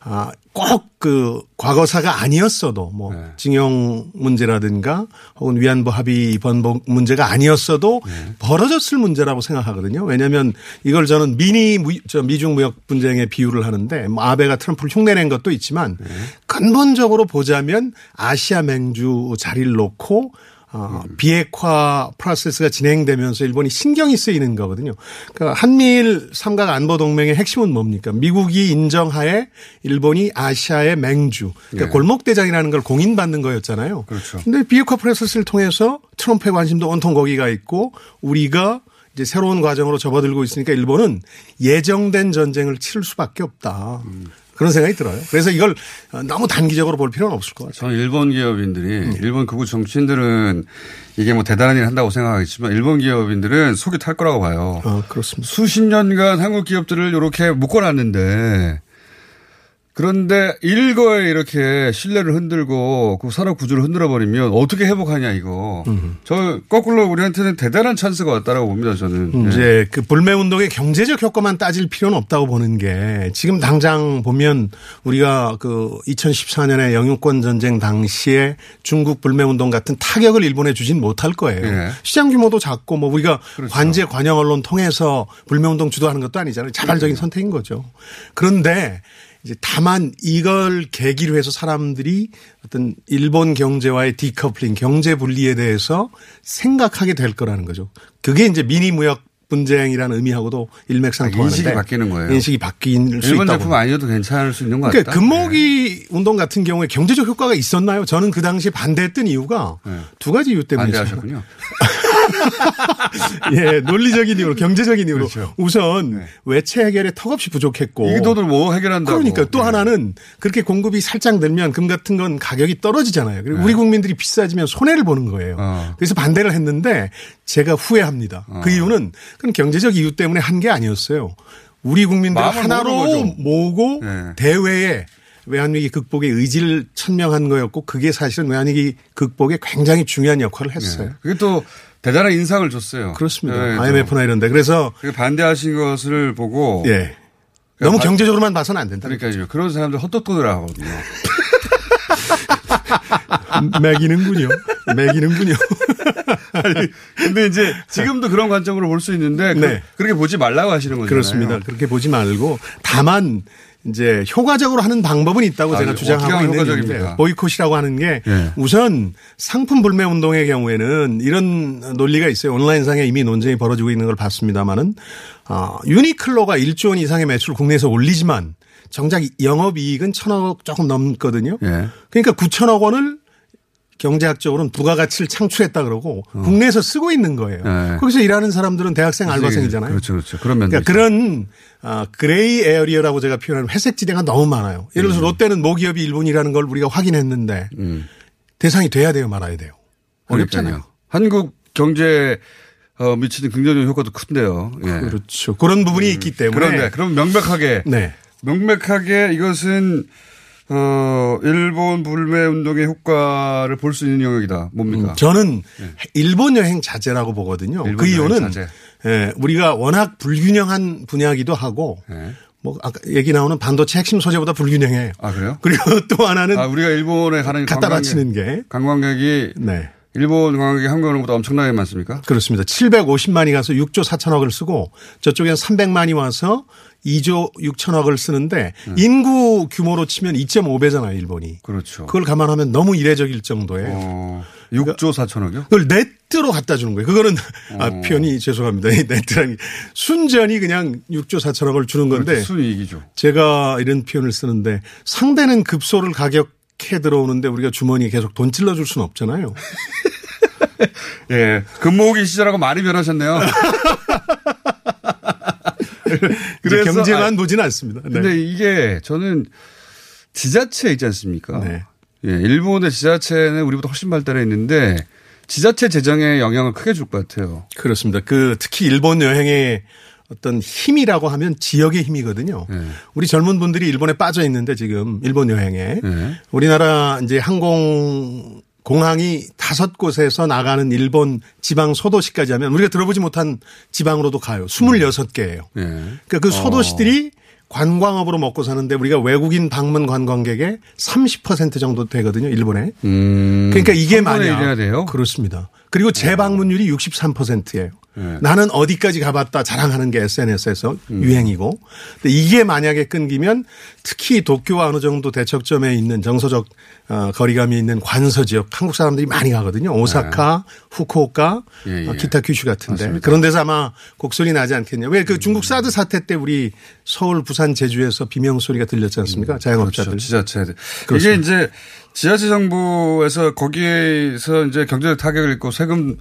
아, 꼭 그 과거사가 아니었어도 뭐 네. 징용 문제라든가 혹은 위안부 합의 번복 문제가 아니었어도 네. 벌어졌을 문제라고 생각하거든요. 왜냐하면 이걸 저는 미니 무, 저 미중 무역 분쟁에 비유를 하는데 뭐 아베가 트럼프를 흉내낸 것도 있지만 네. 근본적으로 보자면 아시아 맹주 자리를 놓고 어, 비핵화 프로세스가 진행되면서 일본이 신경이 쓰이는 거거든요. 그러니까 한미일 삼각 안보 동맹의 핵심은 뭡니까? 미국이 인정하에 일본이 아시아의 맹주, 그러니까 네. 골목 대장이라는 걸 공인받는 거였잖아요. 그렇죠. 근데 비핵화 프로세스를 통해서 트럼프의 관심도 온통 거기가 있고 우리가 이제 새로운 과정으로 접어들고 있으니까 일본은 예정된 전쟁을 치를 수밖에 없다. 그런 생각이 들어요. 그래서 이걸 너무 단기적으로 볼 필요는 없을 것 같아요. 저는 일본 기업인들이, 음. 일본 극우 정치인들은 이게 뭐 대단한 일 한다고 생각하겠지만, 일본 기업인들은 속이 탈 거라고 봐요. 어, 그렇습니다. 수십 년간 한국 기업들을 이렇게 묶어놨는데, 그런데 일거에 이렇게 신뢰를 흔들고 그 산업 구조를 흔들어 버리면 어떻게 회복하냐 이거. 저 거꾸로 우리한테는 대단한 찬스가 왔다라고 봅니다 저는. 예. 이제 그 불매 운동의 경제적 효과만 따질 필요는 없다고 보는 게 지금 당장 보면 우리가 그 2014년에 영유권 전쟁 당시에 중국 불매 운동 같은 타격을 일본에 주진 못할 거예요. 예. 시장 규모도 작고 뭐 우리가 그렇죠. 관제 관영 언론 통해서 불매 운동 주도하는 것도 아니잖아요. 자발적인 선택인 거죠. 그런데 이제 다만 이걸 계기로 해서 사람들이 어떤 일본 경제와의 디커플링, 경제 분리에 대해서 생각하게 될 거라는 거죠. 그게 이제 미니 무역 분쟁이라는 의미하고도 일맥상통하는데 인식이 바뀌는 거예요. 인식이 바뀔 수 일본 있다고. 제품 아니어도 괜찮을 수 있는 것 같다. 그러니까 금모기 운동 같은 경우에 경제적 효과가 있었나요? 저는 그 당시에 반대했던 이유가 두 가지 이유 때문에 반대하셨군요. <laughs> <laughs> 예, 논리적인 이유로 경제적인 이유로 그렇죠. 우선 외채 해결에 턱없이 부족했고 이 돈을 뭐 해결한다고. 그러니까 또 네. 하나는 그렇게 공급이 살짝 늘면 금 같은 건 가격이 떨어지잖아요. 그리고 네. 우리 국민들이 비싸지면 손해를 보는 거예요. 어. 그래서 반대를 했는데 제가 후회합니다. 그 이유는 그건 경제적 이유 때문에 한 게 아니었어요. 우리 마음을 하나로. 모으고 네. 대외에 외환위기 극복의 의지를 천명한 거였고 그게 사실은 외환위기 극복에 굉장히 중요한 역할을 했어요. 네. 그게 또 대단한 인상을 줬어요. 그렇습니다. 네, IMF나 이런데 그래서 그 반대하신 것을 보고 예. 너무 바- 경제적으로만 봐서는 안 된다. 그러니까요. 그런 사람들 헛똑똑을 하거든요. <laughs> 매기는군요. 매기는군요. <laughs> 아니, 근데 이제 지금도 그런 관점으로 볼 수 있는데 그, 네. 렇게 보지 말라고 하시는 거잖아요. 그렇습니다. 그렇게 보지 말고 다만 이제 효과적으로 하는 방법은 있다고 아, 제가 주장하고 있는 효과적입니까? 건데 보이콧이라고 하는 게 예. 우선 상품 불매 운동의 경우에는 이런 논리가 있어요. 온라인상에 이미 논쟁이 벌어지고 있는 걸 봤습니다마는 어, 유니클로가 1조 원 이상의 매출을 국내에서 올리지만 정작 영업 이익은 천억 조금 넘거든요. 예. 그러니까 9천억 원을 경제학적으로는 부가가치를 창출했다 그러고 국내에서 쓰고 있는 거예요. 네. 거기서 일하는 사람들은 대학생 알바생이잖아요. 그렇죠, 그렇죠. 그런 면도 그러니까 그런 아, gray area라고 제가 표현하는 회색 지대가 너무 많아요. 예를 들어서 롯데는 모기업이 일본이라는 걸 우리가 확인했는데 음. 대상이 돼야 돼요, 말아야 돼요. 어렵잖아요. 그러니까요. 한국 경제 어, 미치는 긍정적 효과도 큰데요. 예. 그렇죠. 그런 부분이 있기 때문에 그런데 그럼 명백하게 네. 명백하게 이것은 어 일본 불매 운동의 효과를 볼 수 있는 영역이다. 뭡니까? 음, 저는 일본 여행 자제라고 보거든요. 그 이유는. 예, 우리가 워낙 불균형한 분야기도 하고 네. 뭐 아까 얘기 나오는 반도체 핵심 소재보다 불균형해요. 아 그래요? <laughs> 그리고 또 하나는 아 우리가 일본에 가는 갖다 바치는 게 관광객이 네. 일본 관광객이 한국보다 엄청나게 많습니까? 그렇습니다. 750만이 가서 6조 4천억을 쓰고 저쪽엔 300만이 와서 2조 6천억을 쓰는데 인구 규모로 치면 2.5배잖아요, 일본이. 그렇죠. 그걸 감안하면 너무 이례적일 정도의 어, 6조 4천억이요? 그걸 네트로 갖다 주는 거예요. 그거는 <laughs> 아, 어. 표현이 죄송합니다. 이 네트라는 게 순전히 그냥 6조 4천억을 주는 건데 그렇죠. 순이익이죠. 제가 이런 표현을 쓰는데 상대는 급소를 가격해 들어오는데 우리가 주머니에 계속 돈 찔러 줄 수는 없잖아요. <laughs> 예. 근무기 시절하고 많이 변하셨네요. <laughs> <laughs> 그래서 경제만 아니, 보지는 않습니다. 네. 근데 이게 저는 지자체 있지 않습니까? 네. 예, 일본의 지자체는 우리보다 훨씬 발달해 있는데 지자체 재정에 영향을 크게 줄 것 같아요. 그렇습니다. 그 특히 일본 여행의 어떤 힘이라고 하면 지역의 힘이거든요. 네. 우리 젊은 분들이 일본에 빠져 있는데 지금 일본 여행에 우리나라 이제 항공 공항이 다섯 곳에서 나가는 일본 지방 소도시까지 하면 우리가 들어보지 못한 지방으로도 가요. 26개예요. 예. 그러니까 그 소도시들이 관광업으로 먹고 사는데 우리가 외국인 방문 관광객의 30% 정도 되거든요, 일본에. 음, 그러니까 이게 3분의 만약 1이나 돼요? 그렇습니다. 그리고 재방문율이 63%예요. 네. 나는 어디까지 가봤다 자랑하는 게 SNS에서 음. 유행이고. 근데 이게 만약에 끊기면 특히 도쿄와 어느 정도 대척점에 있는 정서적 어, 거리감이 있는 관서 지역 한국 사람들이 많이 가거든요. 오사카, 후쿠오카, 예, 예. 어, 기타 큐슈 같은데. 맞습니다. 그런 데서 아마 곡소리 나지 않겠냐. 왜 그 중국 사드 사태 때 우리 서울, 부산, 제주에서 비명 소리가 들렸지 않습니까? 자영업자들. 그렇죠. 지자체. 이게. 이제 지자체 정부에서 거기에서 이제 경제적 타격을 입고 세금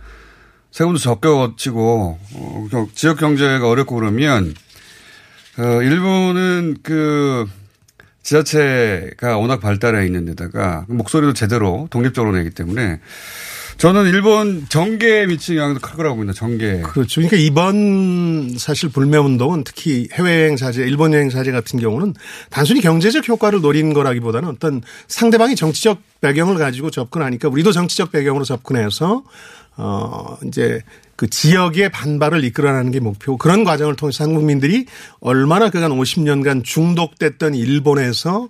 세금도 적게 얻치고 어, 경- 지역 경제가 어렵고 그러면 어, 일본은 그 지자체가 워낙 발달해 있는 데다가 목소리도 제대로 독립적으로 내기 때문에 저는 일본 정계에 미치는 영향도 클 거라고 봅니다. 정계. 그렇죠. 그러니까 이번 사실 불매 운동은 특히 해외여행 사제, 일본 여행 사제 같은 경우는 단순히 경제적 효과를 노린 거라기보다는 어떤 상대방이 정치적 배경을 가지고 접근하니까 우리도 정치적 배경으로 접근해서 어 이제 그 지역의 반발을 이끌어내는 게 목표. 그런 과정을 통해서 한국민들이 얼마나 그간 50년간 중독됐던 일본에서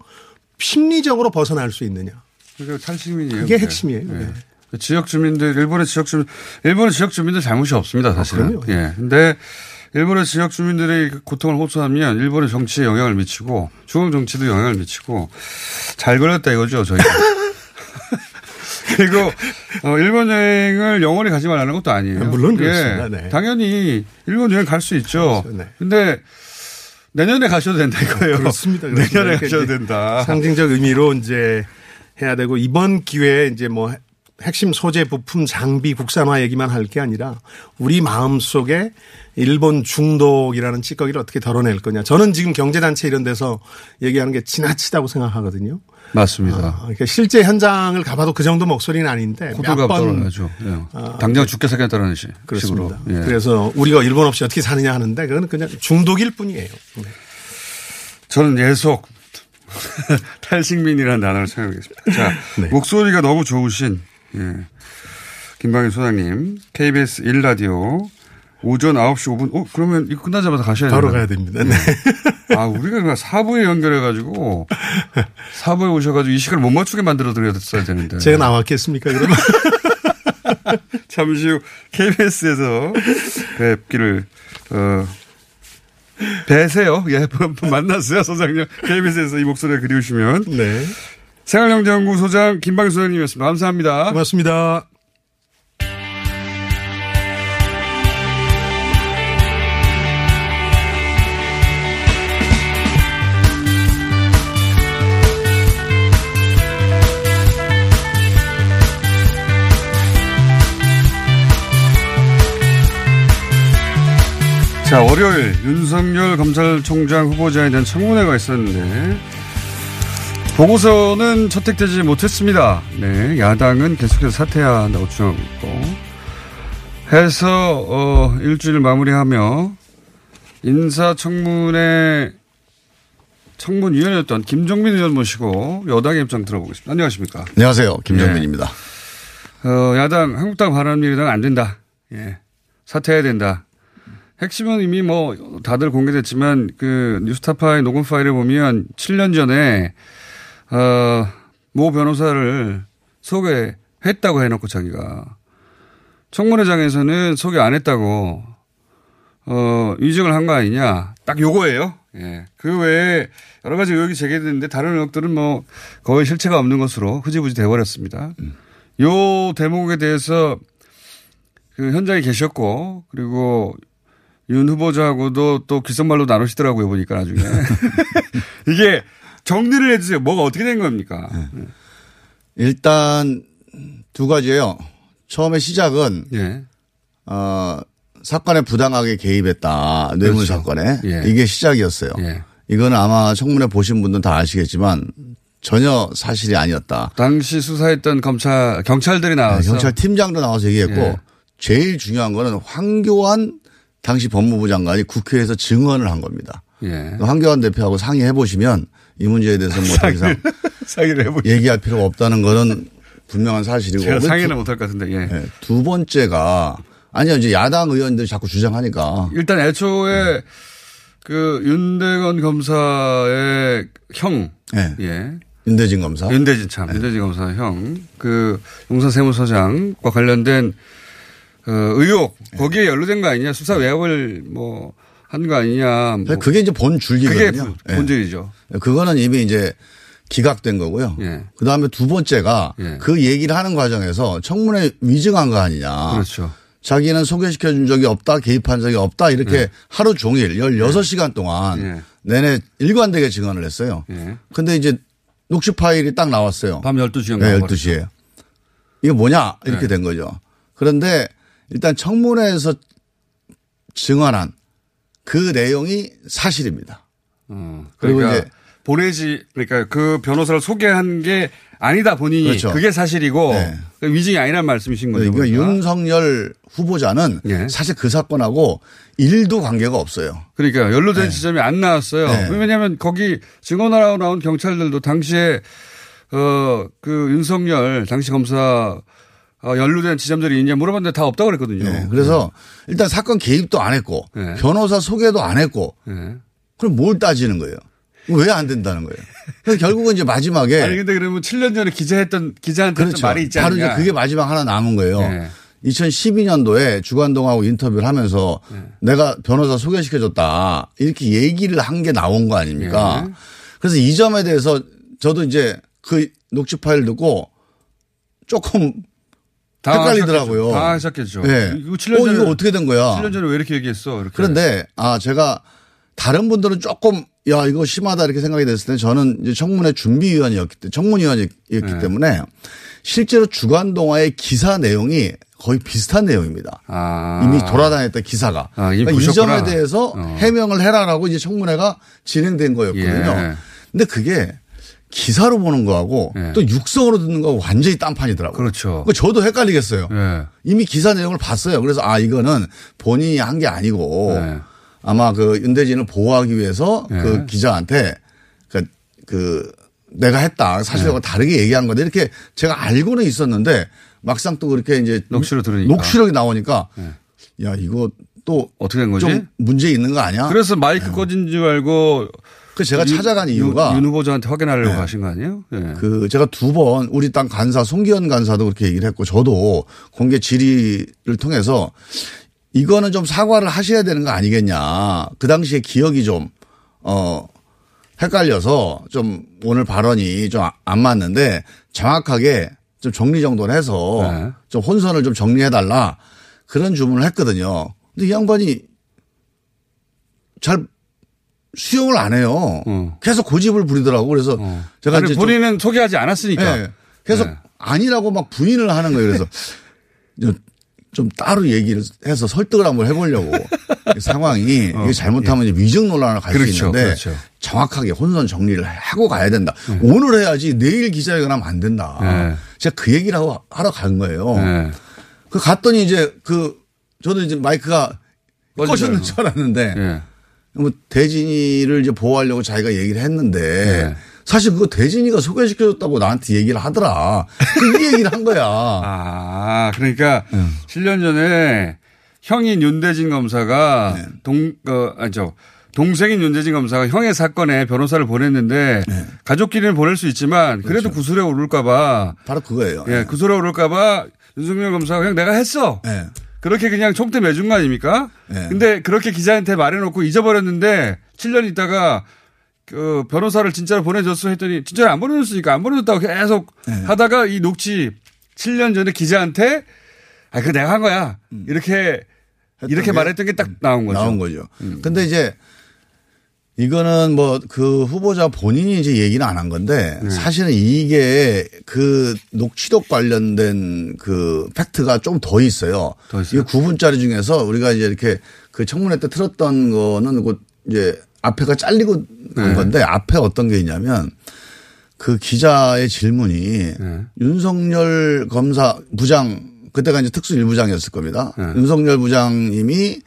심리적으로 벗어날 수 있느냐. 그게 탈시민이에요. 그게. 핵심이에요. 예. 네. 그 지역 주민들, 일본의 지역 주민, 일본의 지역 주민들 잘못이 없습니다, 사실은. 아. 예. 근데 일본의 지역 주민들의 그 고통을 호소하면 일본의 정치에 영향을 미치고 중앙 정치도 영향을 미치고 잘 걸렸다 이거죠, 저희가. <laughs> 그리고 어, 일본 여행을 영원히 가지 말라는 것도 아니에요. 물론 예. 그렇습니다. 네. 당연히 일본 여행 갈 수 있죠. 네. 근데 내년에 가셔도 된다 이거예요. 그렇습니다. 그렇습니다. 내년에 그러니까 가셔도 된다. 상징적 의미로 이제 해야 되고 이번 기회에 이제 뭐 핵심 소재 부품 장비 국산화 얘기만 할 게 아니라 우리 마음 속에 일본 중독이라는 찌꺼기를 어떻게 덜어낼 거냐. 저는 지금 경제단체 이런 데서 얘기하는 게 지나치다고 생각하거든요. 맞습니다. 아, 그러니까 실제 현장을 가봐도 그 정도 목소리는 아닌데 호들갑 몇번 떨어야죠. 예. 당장 죽게 살겠다는 식- 식으로. 그렇습니다. 예. 그래서 우리가 일본 없이 어떻게 사느냐 하는데 그거는 그냥 중독일 뿐이에요. 네. 저는 예속 <laughs> 탈식민이라는 단어를 사용하겠습니다. 자, 네. 목소리가 너무 좋으신 예. 김방일 소장님 KBS 1라디오 오전 9시 5분. 어 그러면 이거 끝나자마자 가셔야 돼요. 바로 가야 됩니다. 네. 아 우리가 그냥 사부에 연결해가지고 사부에 오셔가지고 이 시간을 못 맞추게 만들어 드렸어야 되는데. 제가 나왔겠습니까 그러면? <laughs> 잠시 후 KBS에서 뵙기를 어 뵈세요. 예, 만났어요, 소장님. KBS에서 이 목소리가 그리우시면. 네. 생활영재연구 소장 김방희 소장님이었습니다. 감사합니다. 고맙습니다. 자, 월요일 윤석열 검찰총장 후보자에 대한 청문회가 있었는데 보고서는 채택되지 못했습니다. 네, 야당은 계속해서 사퇴해야 한다고 주장하고 있고 해서 어, 일주일 마무리하며 인사청문회 청문위원이었던 김종민 의원 모시고 여당의 입장 들어보겠습니다. 안녕하십니까? 안녕하세요. 김정민입니다. 어, 야당, 한국당 바람미래당 안 된다. 예. 사퇴해야 된다. 핵심은 이미 뭐 다들 공개됐지만 그 뉴스타파의 녹음 파일을 보면 7년 전에 어, 모 변호사를 속에 했다고 해놓고 자기가 청문회장에서는 소개 안 했다고 어 위증을 한 거 아니냐 딱 요거예요. 예. 그 외에 여러 가지 의혹이 제기됐는데 다른 의혹들은 뭐 거의 실체가 없는 것으로 흐지부지 돼버렸습니다. 요 대목에 대해서 그 현장에 계셨고 그리고 윤 후보자하고도 또 귓속말로 나누시더라고요 보니까 나중에 <laughs> 이게 정리를 해주세요. 뭐가 어떻게 된 겁니까? 일단 두 가지예요. 처음에 시작은 예. 어, 사건에 부당하게 개입했다 뇌물 그렇죠. 사건에 예. 이게 시작이었어요. 예. 이거는 아마 청문회 보신 분들은 다 아시겠지만 전혀 사실이 아니었다. 당시 수사했던 검찰 경찰들이 나와서 네, 경찰 팀장도 나와서 얘기했고 예. 제일 중요한 거는 황교안 당시 법무부 장관이 국회에서 증언을 한 겁니다. 예. 황교안 대표하고 상의해 보시면 이 문제에 대해서 뭐 더 이상 <laughs> 상의를 해보 얘기할 필요가 없다는 거는 분명한 사실이고. 제가 두- 상의는 못할 것 같은데 예. 네, 두 번째가 아니요 이제 야당 의원들이 자꾸 주장하니까. 일단 애초에 그 윤대건 검사의 형 네. 예. 윤대진 검사. 윤대진 참 윤대진 검사 형 그 용산 세무서장과 관련된 어, 의혹 거기에 연루된 거 아니냐. 수사 외압을 뭐 한 거 아니냐 뭐. 그게 이제 본 줄기거든요. 그게 예. 본질이죠. 그거는 이미 이제 기각된 거고요. 예. 그 다음에 두 번째가 예. 그 얘기를 하는 과정에서 청문회 위증한 거 아니냐. 그렇죠. 자기는 소개시켜 준 적이 없다, 개입한 적이 없다, 이렇게 예. 하루 종일 16시간 동안 예. 내내 일관되게 증언을 했어요. 예. 근데 이제 녹취 파일이 딱 나왔어요. 밤 12시간 네, 나와버렸죠. 12시에. 이게 뭐냐? 이렇게 네. 된 거죠. 그런데 일단 청문회에서 증언한 그 내용이 사실입니다. 어, 그리고 그러니까 이제 보내지 그러니까 그 변호사를 소개한 게 아니다 본인이 그렇죠. 그게 사실이고 네. 그 위증이 아니란 말씀이신 거죠. 그러니까. 윤석열 후보자는 예. 사실 그 사건하고 일도 관계가 없어요. 그러니까 연루된 지점이 안 나왔어요. 네. 왜냐하면 거기 증언하러 나온 경찰들도 당시에 어그 윤석열 당시 검사 어, 연루된 지점들이 있냐 물어봤는데 다 없다고 그랬거든요. 예, 그래서 일단 사건 개입도 안 했고 네. 변호사 소개도 안 했고 네. 그럼 뭘 따지는 거예요? 왜 안 된다는 거예요? 그래서 결국은 이제 마지막에 아니 근데 그러면 7년 전에 기자했던 기자한테 그렇죠. 말이 있지 바로 않냐. 이제 그게 마지막 하나 남은 거예요. 네. 2012년도에 주관동하고 인터뷰를 하면서 네. 내가 변호사 소개시켜줬다 이렇게 얘기를 한 게 나온 거 아닙니까? 네. 그래서 이 점에 대해서 저도 이제 그 녹취 파일 듣고 조금 헷갈리더라고요. 다 하셨겠죠. 네. 이거 7년 어, 전에 이거 어떻게 된 거야? 7년 전에 왜 이렇게 얘기했어? 이렇게. 그런데 아 제가 다른 분들은 조금 야 이거 심하다 이렇게 생각이 됐을 때 저는 이제 청문회 준비위원이었기 때문에 청문위원이었기 네. 때문에 실제로 주간 동화의 기사 내용이 거의 비슷한 내용입니다. 아. 이미 돌아다녔던 기사가 아, 이미 그러니까 이. 점에 대해서 어. 해명을 해라라고 이제 청문회가 진행된 거였거든요. 예. 근데 그게 기사로 보는 거하고 또 육성으로 듣는 거하고 완전히 딴판이더라고요. 예. 그렇죠. 그러니까 저도 헷갈리겠어요. 예. 이미 기사 내용을 봤어요. 그래서 아 이거는 본인이 한 게 아니고 네. 아마 그 윤대진을 보호하기 위해서 네. 그 기자한테 그, 그 내가 했다 사실하고 네. 다르게 얘기한 거다 이렇게 제가 알고는 있었는데 막상 또 그렇게 이제 녹취로 들으니까. 녹취록이 나오니까 야 이거 또 어떻게 된 거지? 좀 문제 있는 거 아니야? 그래서 마이크 꺼진 줄 알고 그 제가 윤- 찾아간 윤- 이유가 윤 후보자한테 확인하려고 네. 하신 거 아니에요? 예. 그 제가 두 번 우리 땅 간사 송기현 간사도 그렇게 얘기를 했고 저도 공개 질의를 통해서 이거는 좀 사과를 하셔야 되는 거 아니겠냐. 그 당시에 기억이 좀, 어, 헷갈려서 좀 오늘 발언이 좀 안 맞는데 정확하게 좀 정리정돈을 해서 네. 좀 혼선을 좀 정리해달라 그런 주문을 했거든요. 근데 이 양반이 잘 수용을 안 해요. 계속 고집을 부리더라고. 그래서 제가 어. 아니, 이제 좀- 본인은 소개하지 않았으니까. 네. 계속 네. 아니라고 막 부인을 하는 거예요. 그래서 <laughs> 좀- 좀 따로 얘기를 해서 설득을 한번 해보려고 <laughs> 이 상황이 이게 잘못하면 이제 위증 논란을 갈수 어, 그렇죠, 있는데 그렇죠. 정확하게 혼선 정리를 하고 가야 된다. 오늘 해야지 내일 기자회견 하면 안 된다. 네. 제가 그 얘기를 하고 하러 간 거예요. 네. 그 갔더니 이제 그 저도 이제 마이크가. 꺼졌는 줄 알았는데 예. 뭐 대진이를 이제 보호하려고 자기가 얘기를 했는데 네. 사실 그거 대진이가 소개시켜줬다고 나한테 얘기를 하더라. 그 얘기를 한 거야. <laughs> 아, 그러니까 7년 전에 형인 윤대진 검사가 네. 동, 어, 아니죠. 동생인 윤재진 검사가 형의 사건에 변호사를 보냈는데 네. 가족끼리는 보낼 수 있지만 그래도 그렇죠. 구술에 오를까봐 바로 그거예요. 예, 구술에 오를까봐 윤석열 검사가 그냥 내가 했어. 네. 그렇게 그냥 총대 매준 거 아닙니까? 네. 근데 그렇게 기자한테 말해놓고 잊어버렸는데 7년 있다가 그 변호사를 진짜로 보내줬어 했더니 진짜로 안 보내줬으니까 안 보내줬다고 계속 네. 하다가 이 녹취 7년 전에 기자한테 아, 그 내가 한 거야. 이렇게 이렇게 게 말했던 게 딱 나온 거죠. 음. 나온 거죠. 음. 근데 이제 이거는 뭐 그 후보자 본인이 이제 얘기는 안 한 건데 네. 사실은 이게 그 녹취록 관련된 그 팩트가 좀 더 있어요. 이게 9분짜리 중에서 우리가 이제 이렇게 그 청문회 때 틀었던 거는 그 이제 앞에가 잘리고 간 네. 건데 앞에 어떤 게 있냐면 그 기자의 질문이 네. 윤석열 검사 부장 그때가 이제 특수 일부장이었을 겁니다. 네. 윤석열 부장님이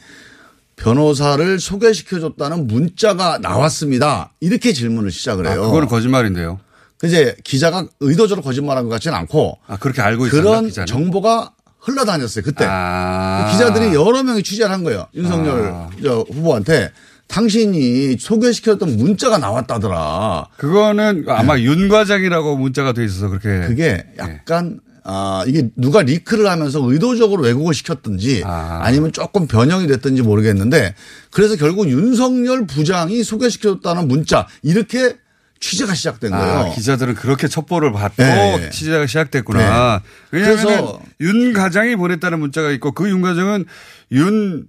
변호사를 소개시켜줬다는 문자가 나왔습니다. 이렇게 질문을 시작을 아, 해요. 그거는 거짓말인데요. 이제 기자가 의도적으로 거짓말한 것 같지는 않고 아, 그렇게 알고 있었나 그런 기자는? 정보가 흘러다녔어요. 그때 아. 기자들이 여러 명이 취재를 한 거예요. 윤석열 아. 저 후보한테 당신이 소개시켰던 문자가 나왔다더라. 그거는 아마 윤 과장이라고 문자가 돼 있어서 그렇게 네. 그게 약간 아 이게 누가 리크를 하면서 의도적으로 왜곡을 시켰든지 아. 니면 조금 변형이 됐든지 모르겠는데 그래서 결국 윤석열 부장이 소개시켰다는 문자 이렇게 취재가 시작된 거예요. 아, 기자들은 그렇게 첩보를 받고 네. 취재가 시작됐구나. 네. 왜냐하면 그래서- 윤 과장이 보냈다는 문자가 있고 그 윤 과장은 윤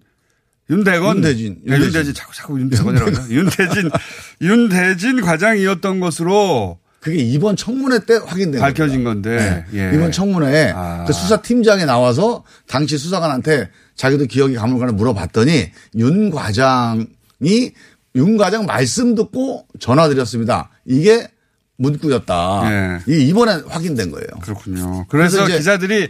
윤대건 윤대진, 네, 윤대진. 윤대진 자꾸 자꾸 윤대건이라고. 윤대진 <laughs> 윤대진 과장이었던 것으로 그게 이번 청문회 때 확인된 밝혀진 건데 네. 예. 이번 청문회에 아. 그 수사팀장이 나와서 당시 수사관한테 자기도 기억이 가물가물 물어봤더니 윤 과장이 윤 과장 말씀 듣고 전화 드렸습니다. 이게 문구였다. 이게 이번에 확인된 거예요. 예. 그렇군요. 그래서, 그래서 기자들이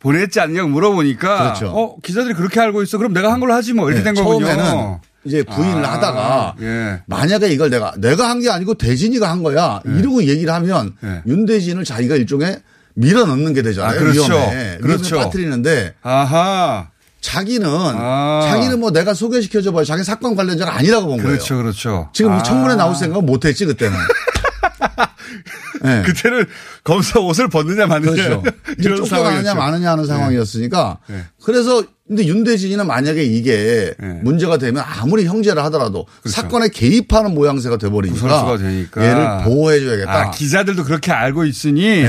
보냈지 않냐고 물어보니까 그렇죠. 어 기자들이 그렇게 알고 있어 그럼 내가 한 걸로 하지 뭐 이렇게 네, 된 거군요. 처음에는 이제 부인을 아, 하다가 예. 만약에 이걸 내가 내가 한 게 아니고 대진이가 한 거야 이러고 얘기를 하면 네. 윤대진을 자기가 일종의 밀어 넣는 게 되잖아요. 아, 그렇죠. 그렇죠. 위험에 빠뜨리는데 아하. 자기는 아. 자기는 뭐 내가 소개시켜줘 봐요. 자기 사건 관련자가 아니라고 본 거예요. 그렇죠, 그렇죠. 지금 아. 청문회 나올 생각은 못 했지 그때는. 네. <laughs> 그때는 검사 옷을 벗느냐 마느냐 그렇죠. <laughs> 이런 쫓겨가느냐 상황이었죠. 마느냐 하는 상황이었으니까 네. 그래서 근데 윤대진이는 만약에 이게 문제가 되면 아무리 형제를 하더라도 사건에 개입하는 모양새가 돼버리니까 그렇죠. 얘를 보호해줘야겠다. 아, 기자들도 그렇게 알고 있으니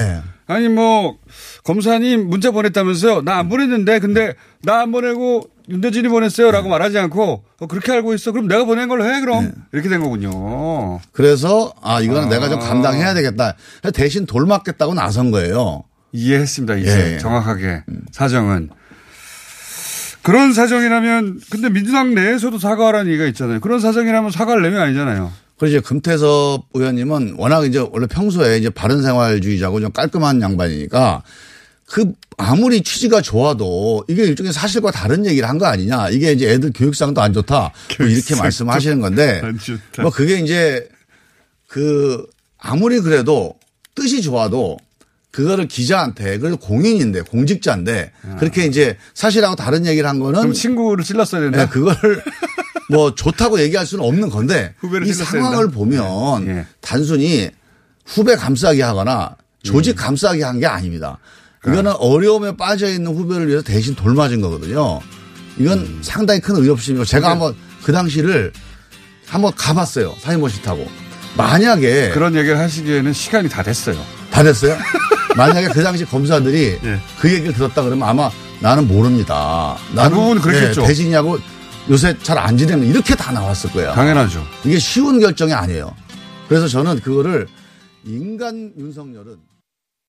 아니 뭐 검사님 문자 보냈다면서요? 나 안 보냈는데 근데 나 안 보내고 윤대진이 보냈어요라고 말하지 않고 어, 그렇게 알고 있어. 그럼 내가 보낸 걸로 해 그럼 이렇게 된 거군요. 그래서 아 이거는 아. 내가 좀 감당해야 되겠다. 대신 돌 맞겠다고 나선 거예요. 이해했습니다. 이제 예. 음. 정확하게 사정은 그런 사정이라면 근데 민주당 내에서도 사과하라는 얘기가 있잖아요. 그런 사정이라면 사과를 내면 아니잖아요. 그리고 이제 금태섭 의원님은 워낙 이제 원래 평소에 이제 바른 생활주의자고 좀 깔끔한 양반이니까 그 아무리 취지가 좋아도 이게 일종의 사실과 다른 얘기를 한 거 아니냐. 이게 이제 애들 교육상도 안 좋다. 뭐 이렇게 말씀하시는 건데. 뭐 그게 이제 그 아무리 그래도 뜻이 좋아도 그거를 기자한테 그래도 공인인데 공직자인데 그렇게 이제 사실하고 다른 얘기를 한 거는 아. 그럼 친구를 찔렀어야 된다. 네, 그거를 <laughs> 뭐 좋다고 얘기할 수는 없는 건데 후배를 이 상황을 된다. 보면 예. 단순히 후배 감싸기 하거나 조직 감싸기 한 게 아닙니다. 이거는 어려움에 빠져 있는 후배를 위해서 대신 돌맞은 거거든요. 이건 상당히 큰 의협심이고 제가 한번 그 당시를 한번 가봤어요. 사이버시 타고. 만약에 그런 얘기를 하시기에는 시간이 다 됐어요. 다 됐어요? <laughs> 만약에 그 당시 검사들이 <laughs> 예. 그 얘기를 들었다 그러면 아마 나는 모릅니다. 나는 대부분 그랬겠죠. 예, 대진이하고 요새 잘 안 지내는 이렇게 다 나왔을 거야. 당연하죠. 이게 쉬운 결정이 아니에요. 그래서 저는 그거를 인간 윤석열은